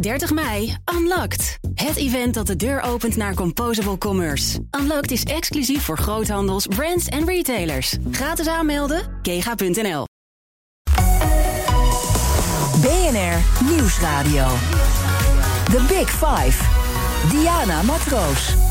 30 mei, Unlocked. Het event dat de deur opent naar Composable Commerce. Unlocked is exclusief voor groothandels, brands en retailers. Gratis aanmelden, kega.nl. BNR Nieuwsradio. The Big Five. Diana Matroos.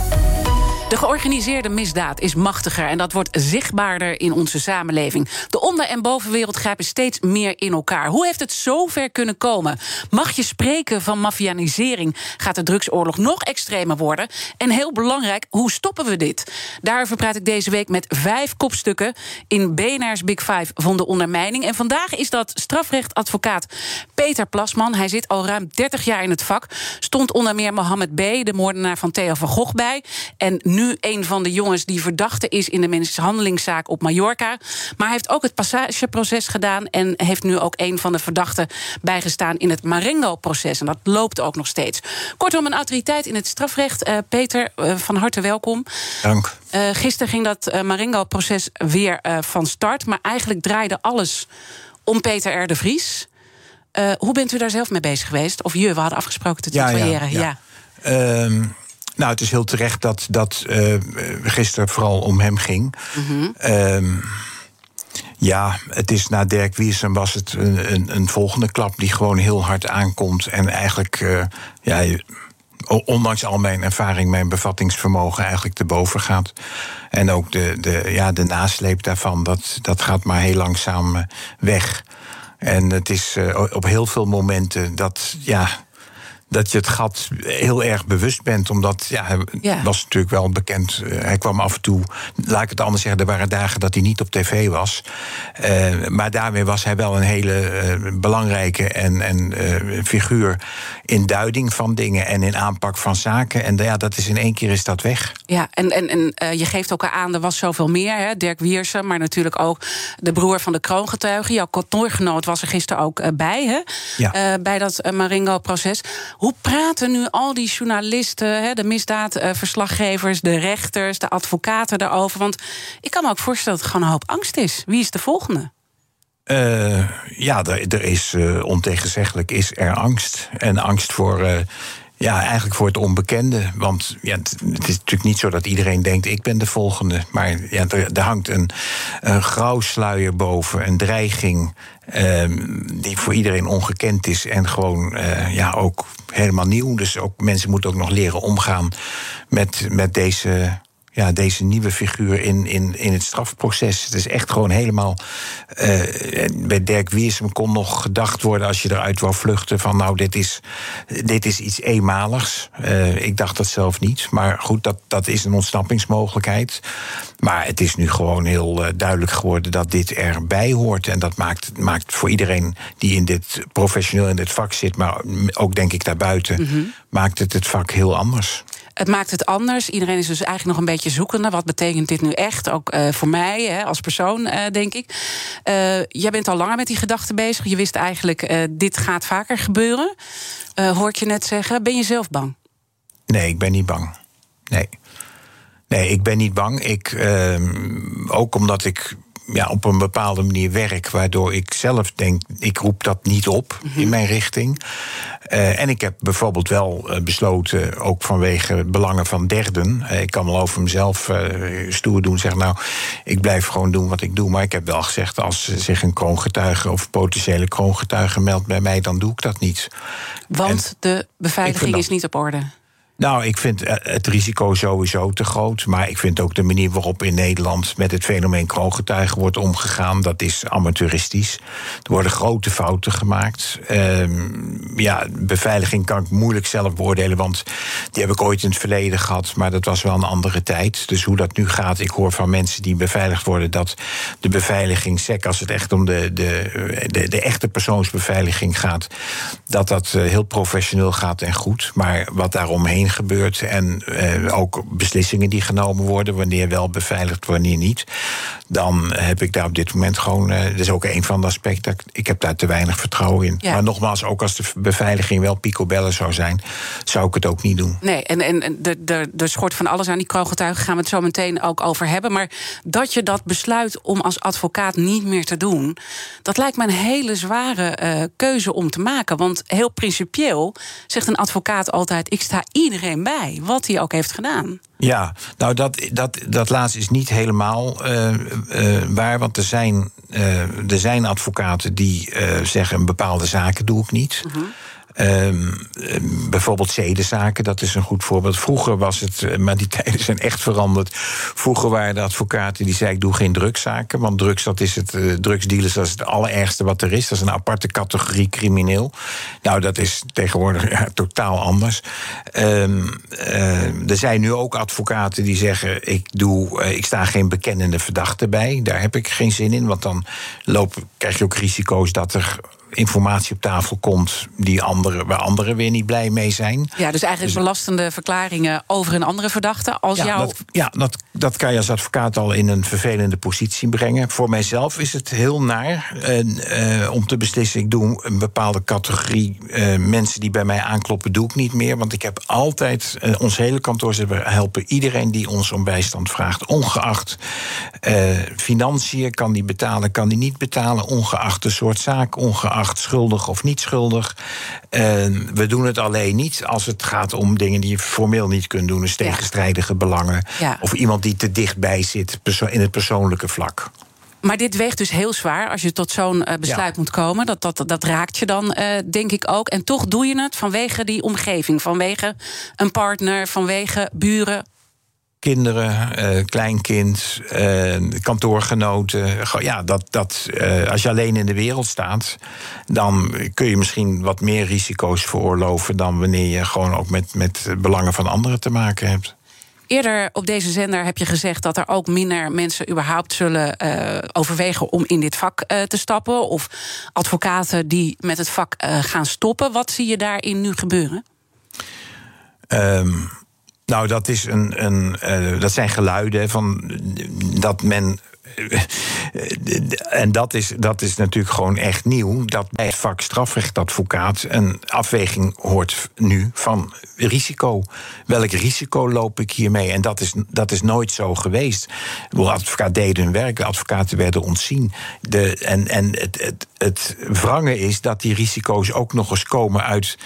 De georganiseerde misdaad is machtiger en dat wordt zichtbaarder in onze samenleving. De onder- en bovenwereld grijpen steeds meer in elkaar. Hoe heeft het zover kunnen komen? Mag je spreken van mafianisering? Gaat de drugsoorlog nog extremer worden? En heel belangrijk, hoe stoppen we dit? Daarover praat ik deze week met vijf kopstukken in BNR's Big Five van de ondermijning. En vandaag is dat strafrechtadvocaat Peter Plasman. Hij zit al ruim 30 jaar in het vak. Stond onder meer Mohammed B., de moordenaar van Theo van Gogh, bij. En nu een van de jongens die verdachte is in de mishandelingszaak op Mallorca. Maar hij heeft ook het passageproces gedaan en heeft nu ook een van de verdachten bijgestaan in het Marengo-proces. En dat loopt ook nog steeds. Kortom, een autoriteit in het strafrecht. Uh, Peter, uh, van harte welkom. Dank. Uh, gisteren ging dat Marengo-proces weer van start. Maar eigenlijk draaide alles om Peter R. de Vries. hoe bent u daar zelf mee bezig geweest? Of je, we hadden afgesproken te tutoyeren. Ja, ja. ja. Um, nou, het is heel terecht dat dat uh, gisteren vooral om hem ging. Mm -hmm. um, ja, het is na Dirk Wiersum was het een, een, een, volgende klap die gewoon heel hard aankomt. En eigenlijk, uh, ja, ondanks al mijn ervaring, mijn bevattingsvermogen eigenlijk te boven gaat. En ook de, de, ja, de nasleep daarvan, dat, dat gaat maar heel langzaam weg. En het is uh, op heel veel momenten dat, ja, dat je het gat heel erg bewust bent. Omdat ja, hij ja. was natuurlijk wel bekend. Uh, hij kwam af en toe, laat ik het anders zeggen, er waren dagen dat hij niet op tv was. Uh, maar daarmee was hij wel een hele uh, belangrijke en, en figuur in duiding van dingen en in aanpak van zaken. En ja, dat is in één keer is dat weg. Ja, en, en, en je geeft ook aan, er was zoveel meer. Hè? Dirk Wiersum, maar natuurlijk ook de broer van de kroongetuige. Jouw kantoorgenoot was er gisteren ook bij, hè? Ja. bij dat Maringo-proces. Hoe praten nu al die journalisten, de misdaadverslaggevers, de rechters, de advocaten daarover? Want ik kan me ook voorstellen dat het gewoon een hoop angst is. Wie is de volgende? Uh, ja, er, er is uh, ontegenzeggelijk is er angst. En angst voor. Uh, ja, eigenlijk voor het onbekende. Want ja, het, is natuurlijk niet zo dat iedereen denkt: ik ben de volgende. Maar ja, er, hangt een, een grauw sluier boven, een dreiging. Um, die voor iedereen ongekend is en gewoon uh, ja, ook helemaal nieuw. Dus ook mensen moeten ook nog leren omgaan met, met deze ja, deze nieuwe figuur in, in, in het strafproces. Het is echt gewoon helemaal. Uh, bij Dirk Wiersum kon nog gedacht worden als je eruit wou vluchten: van nou, dit is, dit is iets eenmaligs. Uh, ik dacht dat zelf niet. Maar goed, dat, dat is een ontsnappingsmogelijkheid. Maar het is nu gewoon heel uh, duidelijk geworden dat dit erbij hoort. En dat maakt, maakt voor iedereen die in dit professioneel in dit vak zit, maar ook denk ik daarbuiten, mm -hmm. maakt het het vak heel anders. Het maakt het anders. Iedereen is dus eigenlijk nog een beetje zoekende. Wat betekent dit nu echt? Ook uh, voor mij hè, als persoon, uh, denk ik. Uh, jij bent al langer met die gedachten bezig. Je wist eigenlijk, dit gaat vaker gebeuren. hoor ik je net zeggen. Ben je zelf bang? Nee, ik ben niet bang. Nee. Nee, ik ben niet bang. Ik, ehm, ook omdat ik ja, op een bepaalde manier werk, waardoor ik zelf denk, ik roep dat niet op mm -hmm. in mijn richting. Uh, en ik heb bijvoorbeeld wel uh, besloten, ook vanwege belangen van derden. Uh, ik kan wel over mezelf stoer doen, zeg nou, ik blijf gewoon doen wat ik doe. Maar ik heb wel gezegd, als zich een kroongetuige of potentiële kroongetuige meldt bij mij, dan doe ik dat niet. Want en de beveiliging is niet op orde. Nou, ik vind het risico sowieso te groot. Maar ik vind ook de manier waarop in Nederland met het fenomeen kroongetuigen wordt omgegaan, dat is amateuristisch. Er worden grote fouten gemaakt. Um, ja, beveiliging kan ik moeilijk zelf beoordelen, want die heb ik ooit in het verleden gehad, maar dat was wel een andere tijd. Dus hoe dat nu gaat, ik hoor van mensen die beveiligd worden dat de beveiliging, sec als het echt om de, de, de, de echte persoonsbeveiliging gaat, dat dat heel professioneel gaat en goed. Maar wat daaromheen gebeurt. En uh, ook beslissingen die genomen worden, wanneer wel beveiligd, wanneer niet. Dan heb ik daar op dit moment gewoon. Uh, dat is ook een van de aspecten. Ik heb daar te weinig vertrouwen in. Ja. Maar nogmaals, ook als de beveiliging wel picobellen zou zijn, zou ik het ook niet doen. Nee, en, en de, de, de schort van alles aan die kroongetuigen gaan we het zo meteen ook over hebben. Maar dat je dat besluit om als advocaat niet meer te doen, dat lijkt me een hele zware uh, keuze om te maken. Want heel principieel zegt een advocaat altijd: ik sta iedereen bij, wat hij ook heeft gedaan. Ja, nou dat, dat, dat laatste is niet helemaal uh, uh, waar. Want er zijn, uh, er zijn advocaten die zeggen: bepaalde zaken doe ik niet. -hmm. Um, bijvoorbeeld zedenzaken, dat is een goed voorbeeld. Vroeger was het, maar die tijden zijn echt veranderd. Vroeger waren de advocaten die zeiden: ik doe geen drugszaken. Want drugs, dat is het, uh, drugsdealers, dat is het allerergste wat er is. Dat is een aparte categorie crimineel. Nou, dat is tegenwoordig ja, totaal anders. Um, uh, er zijn nu ook advocaten die zeggen: ik, doe, ik sta geen bekennende verdachte bij. Daar heb ik geen zin in, want dan loop, krijg je ook risico's dat er informatie op tafel komt die anderen, waar anderen weer niet blij mee zijn. Ja, dus eigenlijk dus, belastende verklaringen over een andere verdachte. Als ja, jou... dat, ja dat, dat kan je als advocaat al in een vervelende positie brengen. Voor mijzelf is het heel naar uh, om te beslissen: ik doe een bepaalde categorie uh, mensen die bij mij aankloppen, doe ik niet meer. Want ik heb altijd, ons hele kantoor helpen iedereen die ons om bijstand vraagt, ongeacht financiën, kan die betalen, kan die niet betalen, ongeacht de soort zaak, ongeacht schuldig of niet schuldig. We doen het alleen niet als het gaat om dingen die je formeel niet kunt doen, dus tegenstrijdige ja. belangen. Ja. Of iemand die te dichtbij zit in het persoonlijke vlak. Maar dit weegt dus heel zwaar als je tot zo'n uh, besluit ja. moet komen. Dat, dat, dat raakt je dan, uh, denk ik ook. En toch doe je het vanwege die omgeving, vanwege een partner, vanwege buren, kinderen, uh, kleinkind, uh, kantoorgenoten. Ja, dat, dat, uh, als je alleen in de wereld staat, dan kun je misschien wat meer risico's veroorloven dan wanneer je gewoon ook met, met belangen van anderen te maken hebt. Eerder op deze zender heb je gezegd dat er ook minder mensen überhaupt zullen uh, overwegen om in dit vak uh, te stappen. Of advocaten die met het vak uh, gaan stoppen. Wat zie je daarin nu gebeuren? Um, nou, dat, is een, een, uh, dat zijn geluiden van dat men. En dat is, dat is natuurlijk gewoon echt nieuw. Dat bij het vak strafrechtadvocaat een afweging hoort nu van risico. Welk risico loop ik hiermee? En dat is, dat is nooit zo geweest. De advocaat deden hun werk, de advocaten werden ontzien. De, en en het, het, het wrange is dat die risico's ook nog eens komen uit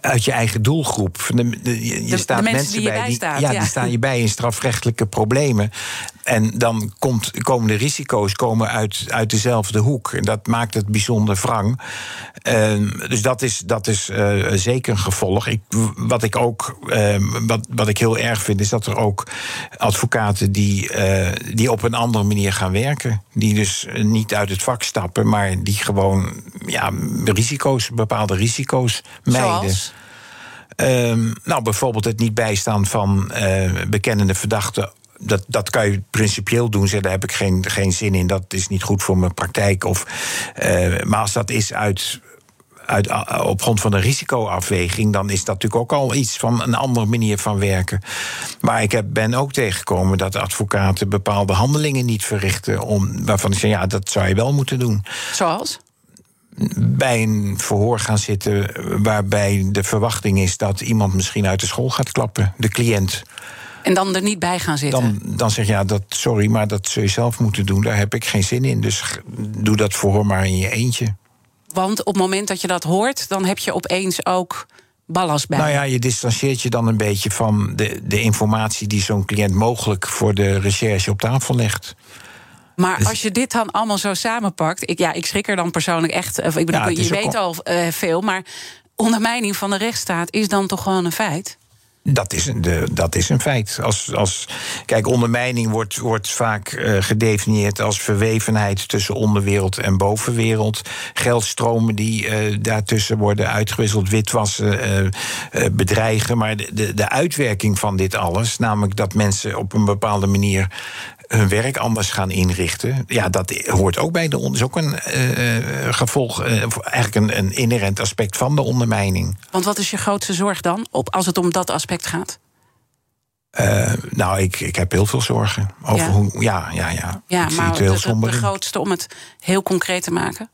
uit je eigen doelgroep. De, de, je de, staat mensen, mensen die bij die, ja, ja, die staan je bij in strafrechtelijke problemen. En dan komt, komen de risico's komen uit, uit dezelfde hoek. En dat maakt het bijzonder wrang. Uh, dus dat is, dat is uh, zeker een gevolg. Ik, wat ik ook uh, wat, wat ik heel erg vind, is dat er ook advocaten die, die op een andere manier gaan werken. Die dus niet uit het vak stappen, maar die gewoon ja, risico's, bepaalde risico's mijden. Zoals? Um, nou, bijvoorbeeld het niet bijstaan van uh, bekennende verdachten. Dat, dat kan je principieel doen. Zeg, daar heb ik geen, geen zin in. Dat is niet goed voor mijn praktijk. Of, uh, maar als dat is uit, uit, op grond van een risicoafweging, dan is dat natuurlijk ook al iets van een andere manier van werken. Maar ik heb, ben ook tegengekomen dat advocaten bepaalde handelingen niet verrichten. Om, waarvan ik zeg, ja, dat zou je wel moeten doen. Zoals? bij een verhoor gaan zitten waarbij de verwachting is dat iemand misschien uit de school gaat klappen, de cliënt. En dan er niet bij gaan zitten? Dan, dan zeg je, ja, dat, sorry, maar dat zul je zelf moeten doen. Daar heb ik geen zin in. Dus doe dat verhoor maar in je eentje. Want op het moment dat je dat hoort, dan heb je opeens ook ballast bij. Nou ja, je distancieert je dan een beetje van de, de informatie die zo'n cliënt mogelijk voor de recherche op tafel legt. Maar als je dit dan allemaal zo samenpakt. Ik, ja, ik schrik er dan persoonlijk echt. Ik bedoel, ja, je weet al uh, veel. Maar ondermijning van de rechtsstaat is dan toch gewoon een feit? Dat is, een, de, dat is een feit. Als, als, kijk, ondermijning wordt, wordt vaak uh, gedefinieerd als verwevenheid tussen onderwereld en bovenwereld. Geldstromen die uh, daartussen worden uitgewisseld, witwassen, uh, bedreigen. Maar de, de, de uitwerking van dit alles, namelijk dat mensen op een bepaalde manier hun werk anders gaan inrichten. Ja, dat hoort ook bij de. is ook een uh, gevolg, uh, eigenlijk een, een inherent aspect van de ondermijning. Want wat is je grootste zorg dan, op, als het om dat aspect gaat? Uh, nou, ik, ik heb heel veel zorgen over ja. hoe. Ja, ja, ja. Ja, ik maar zie het heel de, somber de grootste om het heel concreet te maken.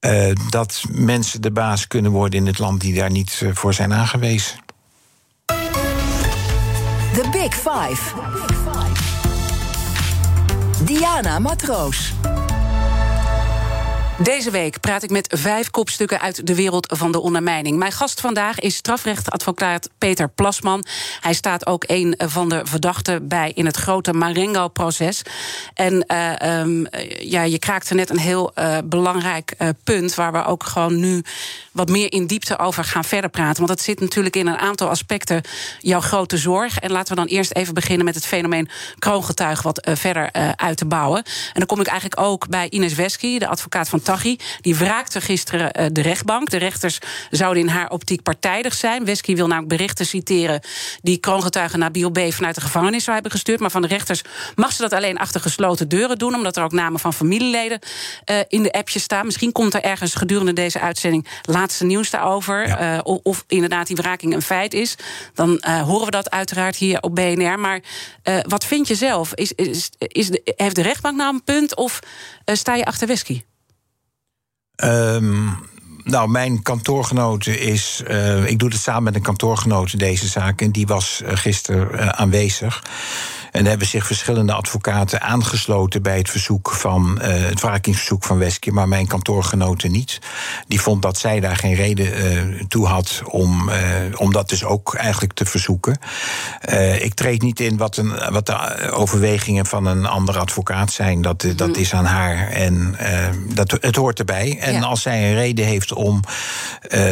Uh, dat mensen de baas kunnen worden in het land die daar niet uh, voor zijn aangewezen. The Big Five. Diana Matroos. Deze week praat ik met vijf kopstukken uit de wereld van de ondermijning. Mijn gast vandaag is strafrechtadvocaat Peter Plasman. Hij staat ook een van de verdachten bij in het grote Marengo-proces. En uh, um, ja, je kraakte net een heel uh, belangrijk uh, punt... waar we ook gewoon nu wat meer in diepte over gaan verder praten. Want het zit natuurlijk in een aantal aspecten jouw grote zorg. En laten we dan eerst even beginnen met het fenomeen kroongetuig... wat verder uit te bouwen. En dan kom ik eigenlijk ook bij Ines Wesky, de advocaat van die wraakte gisteren uh, de rechtbank. De rechters zouden in haar optiek partijdig zijn. Wesky wil namelijk berichten citeren die kroongetuigen Nabil B. vanuit de gevangenis zou hebben gestuurd. Maar van de rechters mag ze dat alleen achter gesloten deuren doen, omdat er ook namen van familieleden uh, in de appjes staan. Misschien komt er ergens gedurende deze uitzending laatste nieuws daarover. Ja. Uh, of, inderdaad die wraking een feit is. Dan horen we dat uiteraard hier op BNR. Maar wat vind je zelf? Is, is, is de, heeft de rechtbank nou een punt of sta je achter Wesky? Um, nou, mijn kantoorgenote is. Uh, ik doe het samen met een kantoorgenote, deze zaak. En die was uh, gisteren uh, aanwezig. En hebben zich verschillende advocaten aangesloten bij het verzoek van uh, het wrakingsverzoek van Westke, maar mijn kantoorgenoten niet. Die vond dat zij daar geen reden uh, toe had om, uh, om dat dus ook eigenlijk te verzoeken. ik treed niet in wat, een, wat de overwegingen van een andere advocaat zijn. Dat, dat is aan haar en dat, het hoort erbij. En ja. als zij een reden heeft om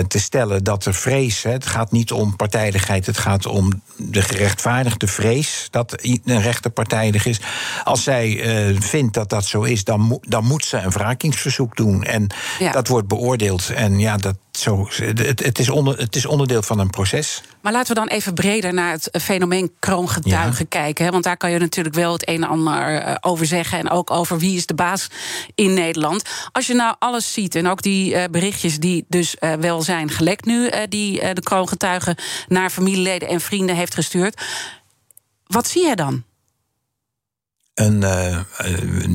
te stellen dat er vrees, hè, het gaat niet om partijdigheid, het gaat om de gerechtvaardigde vrees dat een rechter partijdig is. Als zij uh, vindt dat dat zo is, dan, mo dan moet ze een wrakingsverzoek doen. En ja. dat wordt beoordeeld. En ja, dat, zo, het, het, is onder, het is onderdeel van een proces. Maar laten we dan even breder naar het fenomeen kroongetuigen ja. kijken. Hè? Want daar kan je natuurlijk wel het een en ander uh, over zeggen. En ook over wie is de baas in Nederland. Als je nou alles ziet en ook die uh, berichtjes die dus uh, wel zijn gelekt nu... die de kroongetuigen naar familieleden en vrienden heeft gestuurd... Wat zie je dan? Een, uh,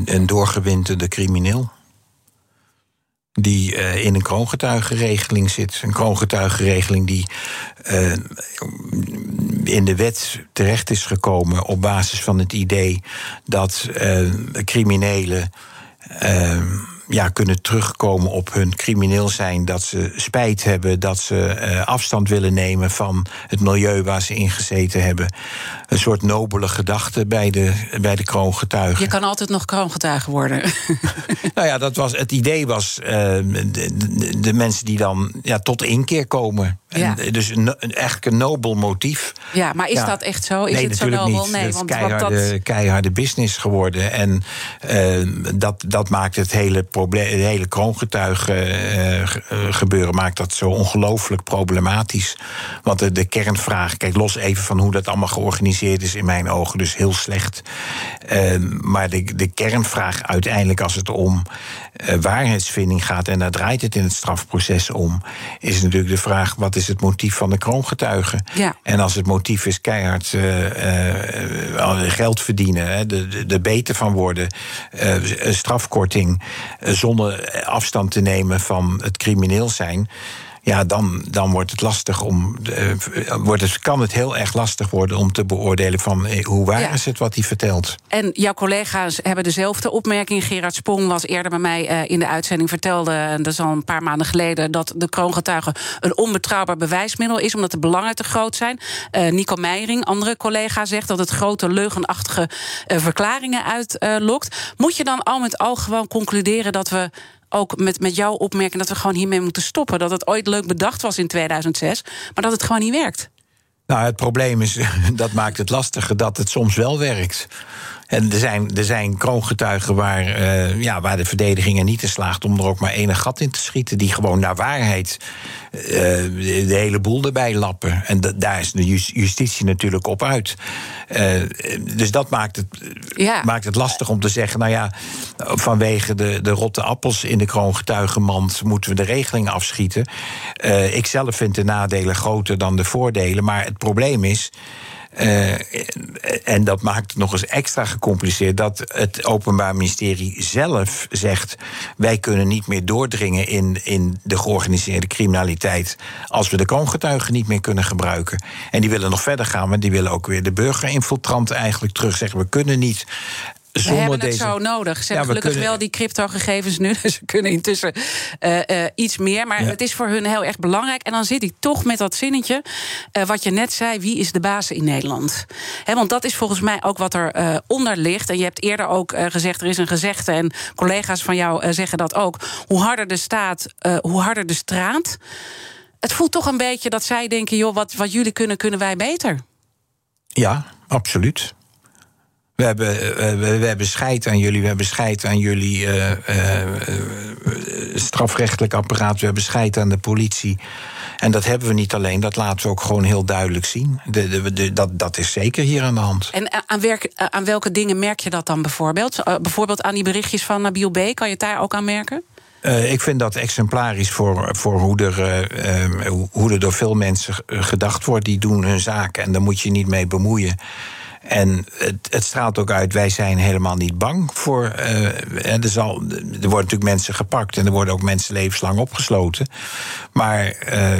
een doorgewinterde crimineel. Die uh, in een kroongetuigenregeling zit. Een kroongetuigenregeling die uh, in de wet terecht is gekomen op basis van het idee dat criminelen ja, kunnen terugkomen op hun crimineel zijn. Dat ze spijt hebben, dat ze uh, afstand willen nemen van het milieu waar ze in gezeten hebben. Een soort nobele gedachte bij de, bij de kroongetuigen. Je kan altijd nog kroongetuige worden. nou ja, dat was, het idee was uh, de, mensen die dan ja, tot inkeer komen. Ja. En dus een, eigenlijk een nobel motief. Ja, maar is ja. dat echt zo? Is nee, het zo nobel? Niet. Nee, het is want keiharde, dat... keiharde business geworden. En uh, dat, dat maakt het hele probleem, het hele kroongetuigen uh, gebeuren maakt dat zo ongelooflijk problematisch. Want de, de, kernvraag, kijk, los even van hoe dat allemaal georganiseerd is, in mijn ogen dus heel slecht. Uh, maar de, de kernvraag uiteindelijk, als het om waarheidsvinding gaat, en daar draait het in het strafproces om, is natuurlijk de vraag: wat is het motief van de kroongetuigen? Ja. En als het motief is keihard geld verdienen, hè, de, de, de beter van worden, strafkorting zonder afstand te nemen van het crimineel zijn. Ja, dan, dan wordt het lastig om. Uh, wordt het, kan het heel erg lastig worden om te beoordelen van eh, hoe waar ja. is het wat hij vertelt. En jouw collega's hebben dezelfde opmerking. Gerard Sprong was eerder bij mij uh, in de uitzending vertelde, en dat is al een paar maanden geleden, dat de kroongetuige een onbetrouwbaar bewijsmiddel is, omdat de belangen te groot zijn. Nico Meijering, andere collega, zegt dat het grote leugenachtige verklaringen uitlokt. Moet je dan al met al gewoon concluderen dat we ook met, met jouw opmerking dat we gewoon hiermee moeten stoppen. Dat het ooit leuk bedacht was in 2006, maar dat het gewoon niet werkt. Nou, het probleem is, dat maakt het lastiger dat het soms wel werkt. En er zijn, er zijn kroongetuigen waar, uh, ja, waar de verdediging er niet in slaagt om er ook maar enig gat in te schieten. Die gewoon naar waarheid uh, de, hele boel erbij lappen. En da, daar is de justitie natuurlijk op uit. Uh, dus dat maakt het, ja. maakt het lastig om te zeggen: nou ja, vanwege de, de rotte appels in de kroongetuigenmand moeten we de regeling afschieten. ik zelf vind de nadelen groter dan de voordelen. Maar het probleem is. Uh, en dat maakt het nog eens extra gecompliceerd dat het Openbaar Ministerie zelf zegt: wij kunnen niet meer doordringen in, in de georganiseerde criminaliteit als we de kroongetuigen niet meer kunnen gebruiken. En die willen nog verder gaan, maar die willen ook weer de burgerinfiltranten eigenlijk terug zeggen: we kunnen niet we hebben het zo nodig. Ze hebben gelukkig wel die cryptogegevens nu. Dus ze kunnen intussen uh, uh, iets meer. Maar het is voor hun heel erg belangrijk. En dan zit ik toch met dat zinnetje. Uh, wat je net zei, wie is de baas in Nederland? He, want dat is volgens mij ook wat er onder ligt. En je hebt eerder ook gezegd, er is een gezegde... en collega's van jou zeggen dat ook. Hoe harder de staat, hoe harder de straat. Het voelt toch een beetje dat zij denken... joh, wat, wat jullie kunnen, kunnen wij beter. Ja, absoluut. We hebben, eh, we, we, hebben scheid aan jullie, we hebben scheid aan jullie uh, uh, strafrechtelijk apparaat, we hebben scheid aan de politie. En dat hebben we niet alleen, dat laten we ook gewoon heel duidelijk zien. De, de, de, dat, dat is zeker hier aan de hand. En aan, werk, aan welke dingen merk je dat dan bijvoorbeeld? bijvoorbeeld aan die berichtjes van Nabil B. Kan je het daar ook aan merken? Uh, ik vind dat exemplarisch voor, voor hoe, er, uh, hoe er door veel mensen gedacht wordt. Die doen hun zaken en daar moet je niet mee bemoeien. En het, het, straalt ook uit, wij zijn helemaal niet bang voor. Uh, er, zal, er worden natuurlijk mensen gepakt en er worden ook mensen levenslang opgesloten. Maar uh,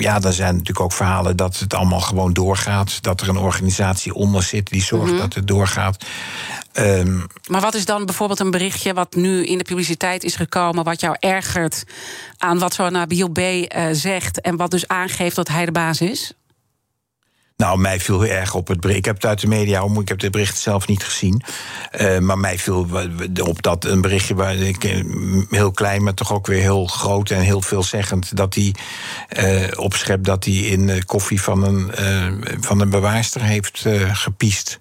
ja, er zijn natuurlijk ook verhalen dat het allemaal gewoon doorgaat. Dat er een organisatie onder zit die zorgt mhm. dat het doorgaat. Um, maar wat is dan bijvoorbeeld een berichtje wat nu in de publiciteit is gekomen, wat jou ergert aan wat zo'n Nabil B. Uh, zegt en wat dus aangeeft dat hij de baas is? Nou, mij viel erg op het bericht. Ik heb het uit de media ik heb het bericht zelf niet gezien. Uh, maar mij viel op dat een berichtje waar ik eh, heel klein, maar toch ook weer heel groot en heel veelzeggend. Dat hij uh, opschept dat hij in koffie van een, van een bewaarster heeft gepiest.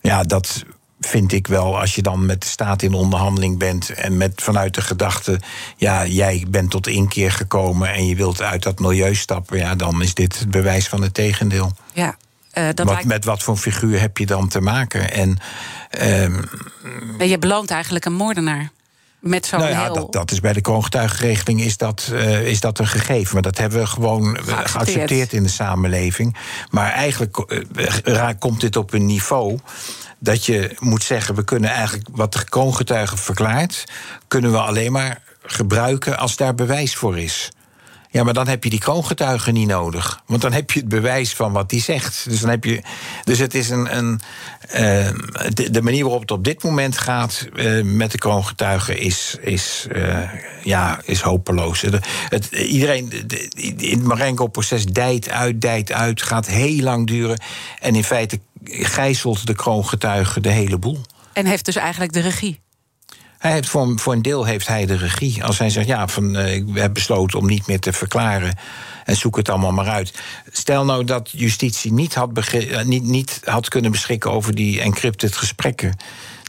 Ja, dat vind ik wel, als je dan met de staat in onderhandeling bent en met vanuit de gedachte, ja, jij bent tot inkeer gekomen en je wilt uit dat milieu stappen, ja, dan is dit het bewijs van het tegendeel. Ja. Uh, dat wat, Met wat voor figuur heb je dan te maken? En, um, je beloont eigenlijk een moordenaar. Met zo'n nou ja, heel... dat, dat, is bij de kroongetuigenregeling is dat, uh, is dat een gegeven. Maar dat hebben we gewoon geaccepteerd, geaccepteerd in de samenleving. Maar eigenlijk uh, komt dit op een niveau dat je moet zeggen: we kunnen eigenlijk wat de kroongetuige verklaart, kunnen we alleen maar gebruiken als daar bewijs voor is. Ja, maar dan heb je die kroongetuigen niet nodig. Want dan heb je het bewijs van wat hij zegt. Dus, dan heb je, dus het is een. een uh, de, manier waarop het op dit moment gaat uh, met de kroongetuigen is, is, uh, ja, is hopeloos. Het, iedereen de, in het Marengo-proces dijt uit, dijt uit, gaat heel lang duren. En in feite gijzelt de kroongetuige de hele boel. En heeft dus eigenlijk de regie. Hij heeft voor, voor een deel heeft hij de regie. Als hij zegt, ja, van, uh, ik heb besloten om niet meer te verklaren... en zoek het allemaal maar uit. Stel nou dat justitie niet had, uh, niet, niet had kunnen beschikken... over die encrypted gesprekken...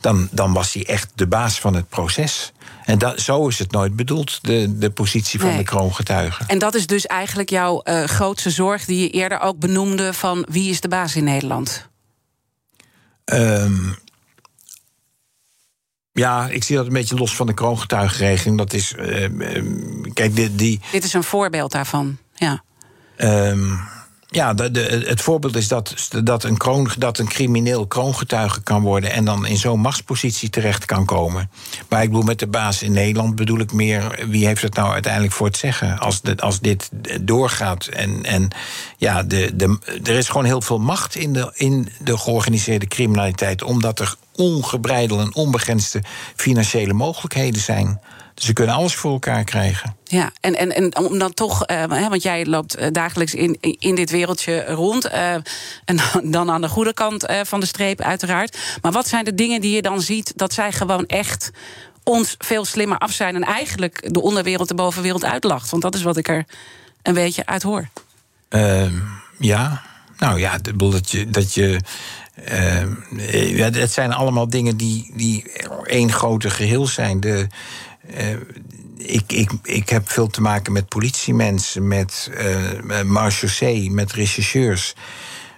Dan, dan was hij echt de baas van het proces. En dat, zo is het nooit bedoeld, de, de positie van nee. de kroongetuige. En dat is dus eigenlijk jouw uh, grootste zorg... die je eerder ook benoemde van wie is de baas in Nederland? Um, ja, ik zie dat een beetje los van de kroongetuigenregeling. Dat is. Uh, kijk, die, die, Dit is een voorbeeld daarvan. Ja. Um, ja, de, de, het voorbeeld is dat, dat, een kroon, dat een crimineel kroongetuige kan worden en dan in zo'n machtspositie terecht kan komen. Maar ik bedoel, met de baas in Nederland bedoel ik meer wie heeft het nou uiteindelijk voor het zeggen als, de, als dit doorgaat. En, en ja, de, de, er is gewoon heel veel macht in de, in de georganiseerde criminaliteit, omdat er ongebreidelde en onbegrensde financiële mogelijkheden zijn. Dus ze kunnen alles voor elkaar krijgen. Ja, en, en, en om dan toch, uh, want jij loopt uh, dagelijks in, in dit wereldje rond. Uh, en dan aan de goede kant van de streep, uiteraard. Maar wat zijn de dingen die je dan ziet dat zij gewoon echt ons veel slimmer af zijn en eigenlijk de onderwereld de bovenwereld uitlacht? Want dat is wat ik er een beetje uit hoor. Ehm, ja, nou ja, dat je. Dat je ja, het zijn allemaal dingen die, die één grote geheel zijn. De, uh, ik, ik, ik heb veel te maken met politiemensen, met uh, met rechercheurs.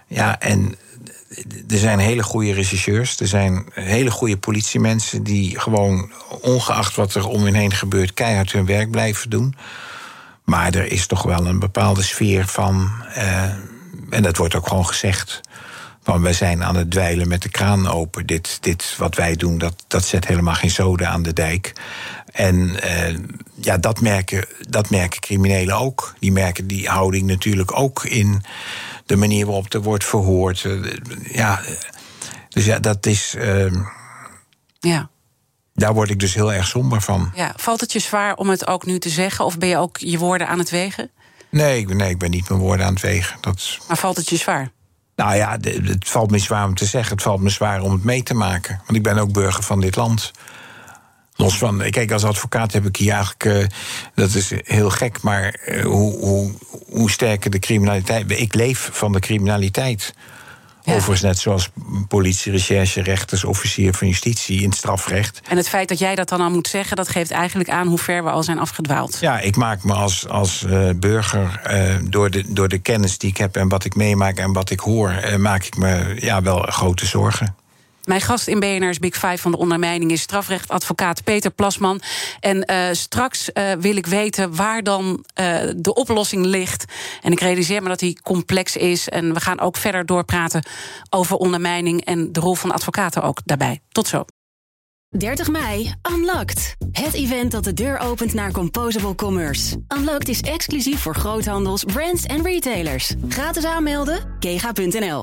Ja, en er zijn hele goede rechercheurs, er zijn hele goede politiemensen die gewoon, ongeacht wat er om hen heen gebeurt, keihard hun werk blijven doen. Maar er is toch wel een bepaalde sfeer van, uh, en dat wordt ook gewoon gezegd, Van wij zijn aan het dweilen met de kraan open. Dit, dit wat wij doen, dat, dat zet helemaal geen zoden aan de dijk. En eh, ja, dat merken, dat merken criminelen ook. Die merken die houding natuurlijk ook in de manier waarop er wordt verhoord. Eh, ja, dus ja, dat is. Uh, ja. Daar word ik dus heel erg somber van. Ja, valt het je zwaar om het ook nu te zeggen? Of ben je ook je woorden aan het wegen? Nee, nee ik ben niet mijn woorden aan het wegen. Dat... Maar valt het je zwaar? Nou ja, het valt me zwaar om te zeggen. Het valt me zwaar om het mee te maken. Want ik ben ook burger van dit land. Los van, kijk, als advocaat heb ik hier eigenlijk. Uh, dat is heel gek, maar uh, hoe, hoe, hoe sterker de criminaliteit. Ik leef van de criminaliteit. Ja. Overigens net zoals politie, recherche, rechters, officier van justitie in het strafrecht. En het feit dat jij dat dan al moet zeggen, dat geeft eigenlijk aan hoe ver we al zijn afgedwaald. Ja, ik maak me als, als uh, burger uh, door, de, door de kennis die ik heb en wat ik meemaak en wat ik hoor, uh, maak ik me ja, wel grote zorgen. Mijn gast in BNR's Big Five van de ondermijning is strafrechtadvocaat Peter Plasman. En uh, straks uh, wil ik weten waar dan uh, de oplossing ligt. En ik realiseer me dat die complex is. En we gaan ook verder doorpraten over ondermijning en de rol van advocaten ook daarbij. Tot zo. 30 mei, Unlocked. Het event dat de deur opent naar Composable Commerce. Unlocked is exclusief voor groothandels, brands en retailers. Gratis aanmelden, kega.nl.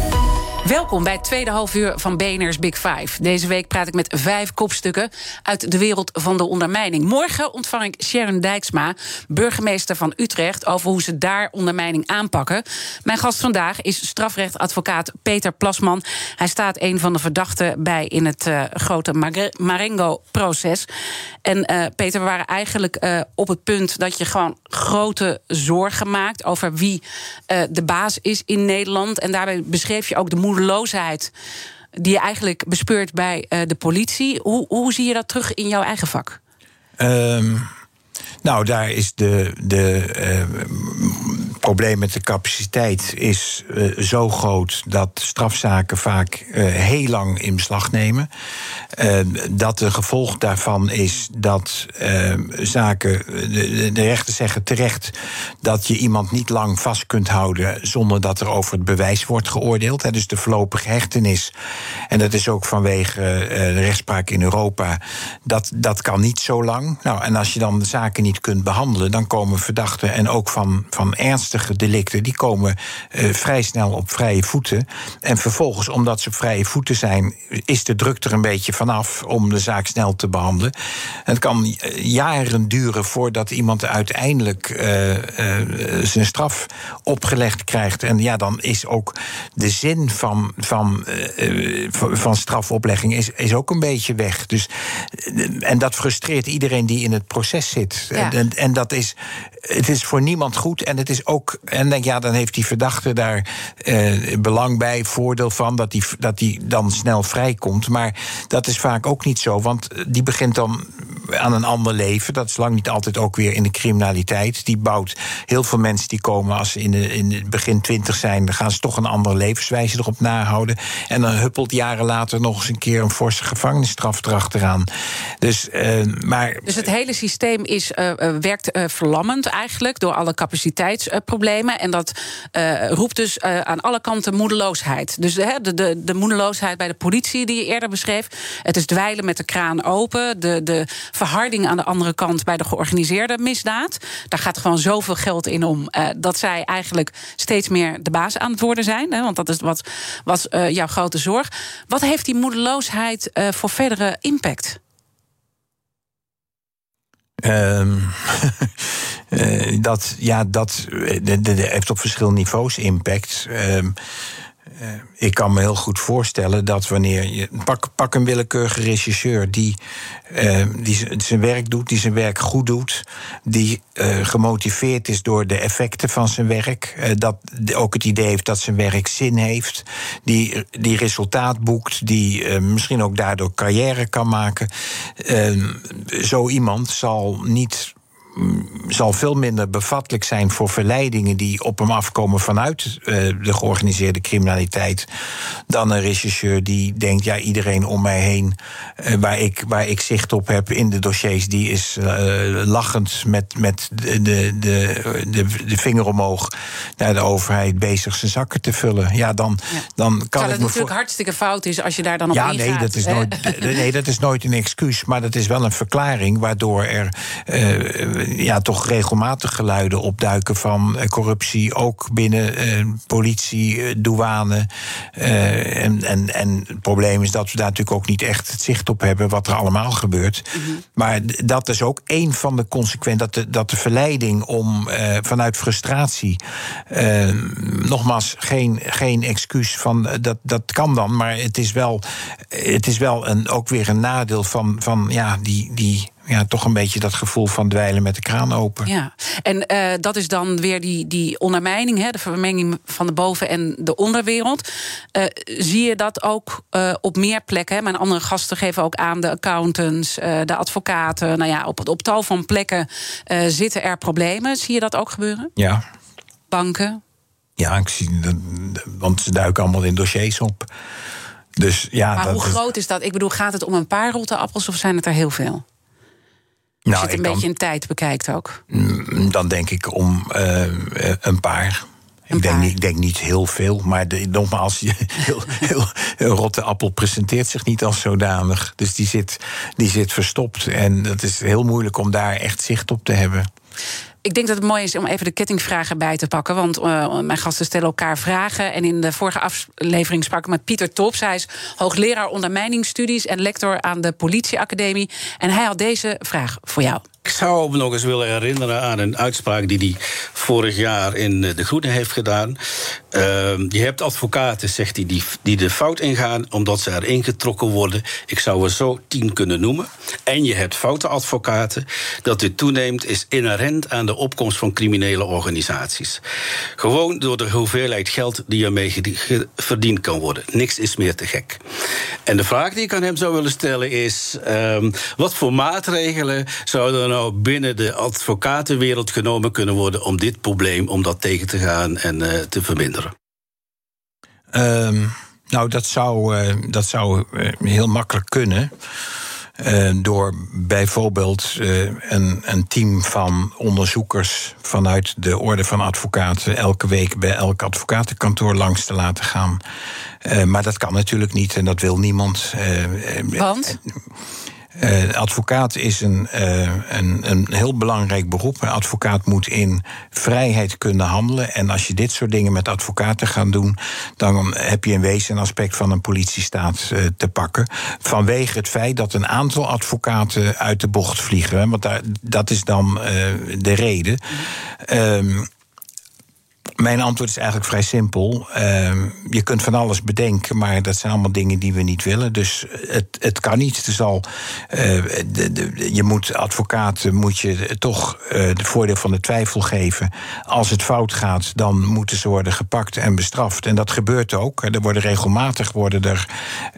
Welkom bij het tweede half uur van BNR's Big Five. Deze week praat ik met vijf kopstukken uit de wereld van de ondermijning. Morgen ontvang ik Sharon Dijksma, burgemeester van Utrecht... over hoe ze daar ondermijning aanpakken. Mijn gast vandaag is strafrechtadvocaat Peter Plasman. Hij staat een van de verdachten bij in het uh, grote Marengo-proces. En uh, Peter, we waren eigenlijk uh, op het punt dat je gewoon grote zorgen maakt... over wie de baas is in Nederland. En daarbij beschreef je ook de moedeloosheid die je eigenlijk bespeurt bij uh, de politie. Hoe, hoe zie je dat terug in jouw eigen vak? Um, nou, daar is de, de uh, probleem met de capaciteit is uh, zo groot dat strafzaken vaak uh, heel lang in beslag nemen. dat de gevolg daarvan is dat zaken. De, de rechten zeggen terecht dat je iemand niet lang vast kunt houden zonder dat er over het bewijs wordt geoordeeld. Hè, dus de voorlopige hechtenis. En dat is ook vanwege de rechtspraak in Europa. Dat, dat kan niet zo lang. Nou, en als je dan de zaken niet kunt behandelen, dan komen verdachten en ook van, van ernstige delicten, die komen uh, vrij snel op vrije voeten. En vervolgens, omdat ze op vrije voeten zijn, is de druk er een beetje vanaf om de zaak snel te behandelen. Het kan jaren duren voordat iemand uiteindelijk uh, uh, zijn straf opgelegd krijgt. En ja, dan is ook de zin van, van, van strafoplegging is, is ook een beetje weg. Dus, en dat frustreert iedereen die in het proces zit. Ja. En, en dat is, het is voor niemand goed. En het is ook, en denk ja, dan heeft die verdachte daar eh, belang bij, voordeel van, dat die, dat die dan snel vrijkomt. Maar dat is vaak ook niet zo, want die begint dan aan een ander leven. Dat is lang niet altijd ook weer in de criminaliteit. Die bouwt heel veel mensen die komen als ze in, de, in het begin twintig zijn, dan gaan ze toch een andere levenswijze erop nahouden. En dan huppelt jaren later nog eens een keer een forse gevangenisstraf erachteraan. Dus, uh, maar, dus het hele systeem is, werkt uh, verlammend eigenlijk door alle capaciteitsproblemen. en dat roept dus aan alle kanten moedeloosheid. Dus de, de, de moedeloosheid bij de politie die je eerder beschreef. Het is dweilen met de kraan open. De, de verharding aan de andere kant bij de georganiseerde misdaad. Daar gaat gewoon zoveel geld in om dat zij eigenlijk steeds meer de baas aan het worden zijn. Hè, want dat is wat was jouw grote zorg. Wat heeft die moedeloosheid voor verdere impact? Um, uh, dat, ja, dat de heeft op verschillende niveaus impact. Uh, ik kan me heel goed voorstellen dat wanneer je. Pak, pak een willekeurige regisseur die, uh, die zijn werk doet, die zijn werk goed doet, die uh, gemotiveerd is door de effecten van zijn werk, dat ook het idee heeft dat zijn werk zin heeft, die, die resultaat boekt, die misschien ook daardoor carrière kan maken. Ehm, zo iemand zal niet zal veel minder bevattelijk zijn voor verleidingen die op hem afkomen vanuit uh, de georganiseerde criminaliteit. dan een rechercheur die denkt: ja, iedereen om mij heen uh, waar, ik, waar ik zicht op heb in de dossiers, die is uh, lachend met, met de, de, de, de, vinger omhoog naar de overheid bezig zijn zakken te vullen. Ja, dan, ja. dan kan het natuurlijk hartstikke fout is als je daar dan op ja, nee, dat is nooit, nee, dat is nooit een excuus. Maar dat is wel een verklaring waardoor er ja, toch regelmatig geluiden opduiken van corruptie, ook binnen uh, politie, douane. Uh, en, en, en het probleem is dat we daar natuurlijk ook niet echt het zicht op hebben wat er allemaal gebeurt. Mm -hmm. Maar dat is ook een van de consequenties, dat de, dat de verleiding om vanuit frustratie, nogmaals, geen, geen excuus van dat, dat kan dan, maar het is wel, het is wel een, ook weer een nadeel van, van ja, die. die ja, toch een beetje dat gevoel van dweilen met de kraan open. Ja, en uh, dat is dan weer die, die ondermijning, hè, de vermenging van de boven- en de onderwereld. Uh, zie je dat ook uh, op meer plekken? Hè? Mijn andere gasten geven ook aan, de accountants, de advocaten. Nou ja, op, op tal van plekken zitten er problemen. Zie je dat ook gebeuren? Ja. Banken? Ja, ik zie, want ze duiken allemaal in dossiers op. Dus, ja, maar dat hoe groot is dat? Ik bedoel, gaat het om een paar rotte appels of zijn het er heel veel? Als nou, je het een beetje in tijd bekijkt ook. Dan denk ik om uh, een paar. Een ik, denk paar. niet, ik denk niet heel veel, maar de, nogmaals, heel, heel, een rotte appel presenteert zich niet als zodanig. Dus die zit, die zit verstopt. En het is heel moeilijk om daar echt zicht op te hebben. Ik denk dat het mooi is om even de kettingvragen bij te pakken. Want uh, mijn gasten stellen elkaar vragen. En in de vorige aflevering sprak ik met Pieter Tops. Hij is hoogleraar ondermijningsstudies en lector aan de politieacademie. En hij had deze vraag voor jou. Ik zou me nog eens willen herinneren aan een uitspraak die hij vorig jaar in De Groene heeft gedaan. Uh, je hebt advocaten, zegt hij, die, die de fout ingaan omdat ze erin getrokken worden. Ik zou er zo tien kunnen noemen. En je hebt foute advocaten. Dat dit toeneemt is inherent aan de opkomst van criminele organisaties. Gewoon door de hoeveelheid geld die ermee verdiend kan worden. Niks is meer te gek. En de vraag die ik aan hem zou willen stellen is: um, wat voor maatregelen zouden nou binnen de advocatenwereld genomen kunnen worden om dit probleem, om dat tegen te gaan en uh, te verminderen? Um, nou, dat zou, uh, dat zou uh, heel makkelijk kunnen. Uh, door bijvoorbeeld uh, een, een, team van onderzoekers vanuit de Orde van Advocaten elke week bij elk advocatenkantoor langs te laten gaan. Uh, maar dat kan natuurlijk niet en dat wil niemand. Want? Uh, advocaat is een, uh, een, een heel belangrijk beroep. Een advocaat moet in vrijheid kunnen handelen. En als je dit soort dingen met advocaten gaat doen, dan heb je in wezen een aspect van een politiestaat uh, te pakken. Vanwege het feit dat een aantal advocaten uit de bocht vliegen. Want daar, dat is dan de reden. Um, mijn antwoord is eigenlijk vrij simpel. Uh, je kunt van alles bedenken, maar dat zijn allemaal dingen die we niet willen. Dus het, het kan niet. Het zal, uh, de, de, je moet advocaten moet je toch uh, de voordeel van de twijfel geven. Als het fout gaat, dan moeten ze worden gepakt en bestraft. En dat gebeurt ook. Er worden regelmatig worden er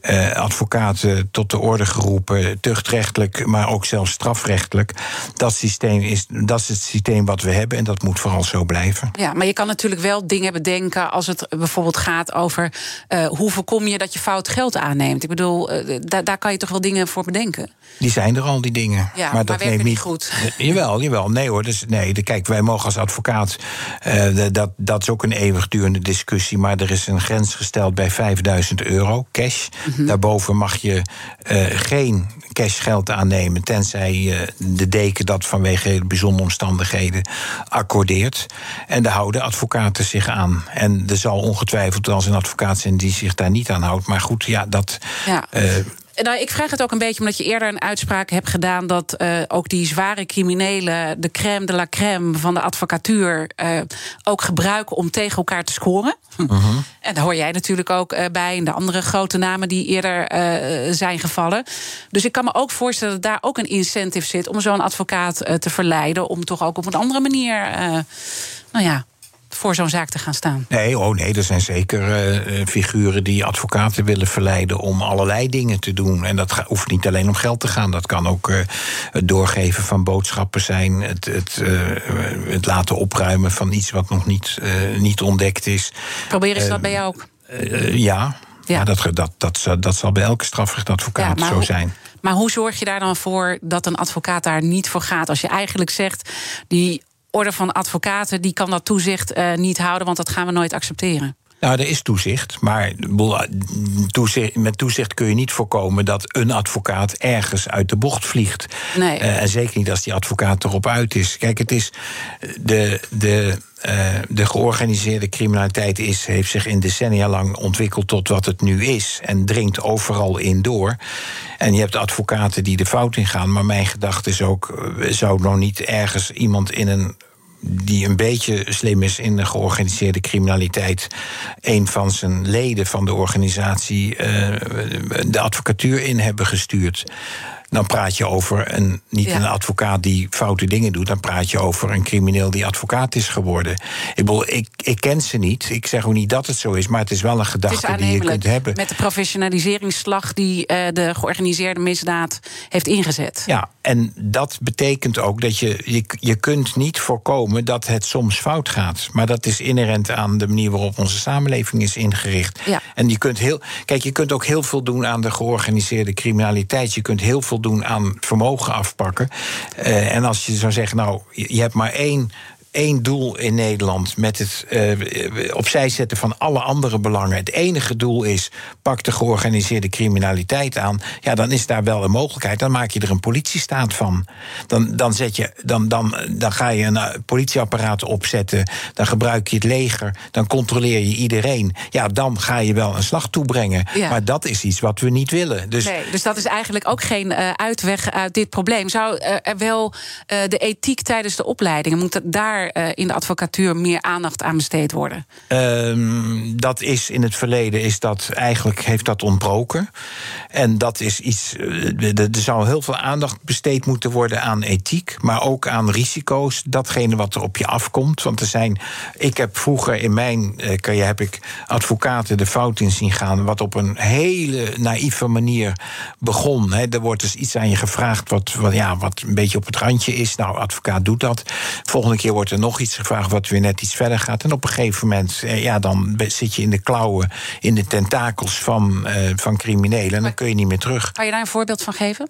uh, advocaten tot de orde geroepen, tuchtrechtelijk, maar ook zelfs strafrechtelijk. Dat systeem is, dat is het systeem wat we hebben en dat moet vooral zo blijven. Ja, maar je kan natuurlijk wel dingen bedenken als het bijvoorbeeld gaat over uh, hoe voorkom je dat je fout geld aanneemt. Ik bedoel, uh, daar, daar kan je toch wel dingen voor bedenken. Die zijn er al, die dingen. Ja, maar, maar dat neemt niet goed. Jawel, jawel. Nee hoor. Dus, nee, de, kijk, wij mogen als advocaat. Uh, dat, dat is ook een eeuwigdurende discussie. Maar er is een grens gesteld bij 5000 euro cash. Mm -hmm. Daarboven mag je geen cashgeld aannemen. Tenzij de deken dat vanwege bijzondere omstandigheden accordeert. En daar houden advocaten zich aan. En er zal ongetwijfeld als een advocaat zijn die zich daar niet aan houdt. Maar goed, ja, dat. Ja. Uh, nou, ik vraag het ook een beetje omdat je eerder een uitspraak hebt gedaan dat uh, ook die zware criminelen, de crème de la crème van de advocatuur, uh, ook gebruiken om tegen elkaar te scoren. Mhm. Uh -huh. En daar hoor jij natuurlijk ook uh, bij, en de andere grote namen die eerder zijn gevallen. Dus ik kan me ook voorstellen dat daar ook een incentive zit om zo'n advocaat te verleiden, om toch ook op een andere manier, nou ja, voor zo'n zaak te gaan staan. Nee, oh nee, er zijn zeker uh, figuren die advocaten willen verleiden om allerlei dingen te doen. En dat hoeft niet alleen om geld te gaan. Dat kan ook uh, het doorgeven van boodschappen zijn, het, het, uh, het, laten opruimen van iets wat nog niet, niet ontdekt is. Proberen ze dat bij jou ook? ja. Ja. dat, dat, dat, dat, zal bij elke strafrechtadvocaat ja, zo zijn. Maar hoe zorg je daar dan voor dat een advocaat daar niet voor gaat? Als je eigenlijk zegt, die orde van advocaten die kan dat toezicht uh, niet houden, want dat gaan we nooit accepteren. Nou, er is toezicht, maar toezicht, met toezicht kun je niet voorkomen dat een advocaat ergens uit de bocht vliegt. Nee. Uh, en zeker niet als die advocaat erop uit is. Kijk, het is de. de uh, de georganiseerde criminaliteit is, heeft zich in decennia lang ontwikkeld tot wat het nu is. En dringt overal in door. En je hebt advocaten die de fout ingaan. Maar mijn gedachte is ook: zou nog niet ergens iemand in een die een beetje slim is in de georganiseerde criminaliteit, een van zijn leden van de organisatie uh, de advocatuur in hebben gestuurd dan praat je over een, niet een advocaat die foute dingen doet. Dan praat je over een crimineel die advocaat is geworden. Ik, bedoel, ik, ik ken ze niet. Ik zeg ook niet dat het zo is, maar het is wel een gedachte die je kunt hebben. Met de professionaliseringsslag die uh, de georganiseerde misdaad heeft ingezet. Ja, en dat betekent ook dat je, je, je kunt niet voorkomen dat het soms fout gaat. Maar dat is inherent aan de manier waarop onze samenleving is ingericht. Ja. En je kunt heel. Kijk, je kunt ook heel veel doen aan de georganiseerde criminaliteit. Je kunt heel veel doen aan vermogen afpakken. Uh, en als je zou zeggen, nou, je hebt maar één één doel in Nederland met het uh, opzij zetten van alle andere belangen. Het enige doel is: pak de georganiseerde criminaliteit aan. Ja, dan is daar wel een mogelijkheid. Dan maak je er een politiestaat van. Dan, dan, zet je, dan, dan, dan ga je een eh, politieapparaat opzetten. Dan gebruik je het leger. Dan controleer je iedereen. Ja, dan ga je wel een slag toebrengen. Ja. Maar dat is iets wat we niet willen. Dus, nee, dus dat is eigenlijk ook geen uh, uitweg uit dit probleem. Zou er wel uh, de ethiek tijdens de opleidingen moet daar uh, in de advocatuur meer aandacht aan besteed worden? Um, dat is in het verleden is dat eigenlijk heeft dat ontbroken. En dat is iets. Uh, er zou heel veel aandacht besteed moeten worden aan ethiek, maar ook aan risico's. Datgene wat er op je afkomt. Want er zijn. Ik heb vroeger in mijn uh, carrière heb ik advocaten de fout in zien gaan. Wat op een hele naïeve manier begon. He, er wordt dus iets aan je gevraagd wat, wat, ja, wat een beetje op het randje is. Nou, advocaat doet dat. Volgende keer wordt er nog iets gevraagd wat weer net iets verder gaat. En op een gegeven moment, eh, ja, dan zit je in de klauwen, in de tentakels van, uh, van criminelen. En dan kun je niet meer terug. Kan je daar een voorbeeld van geven?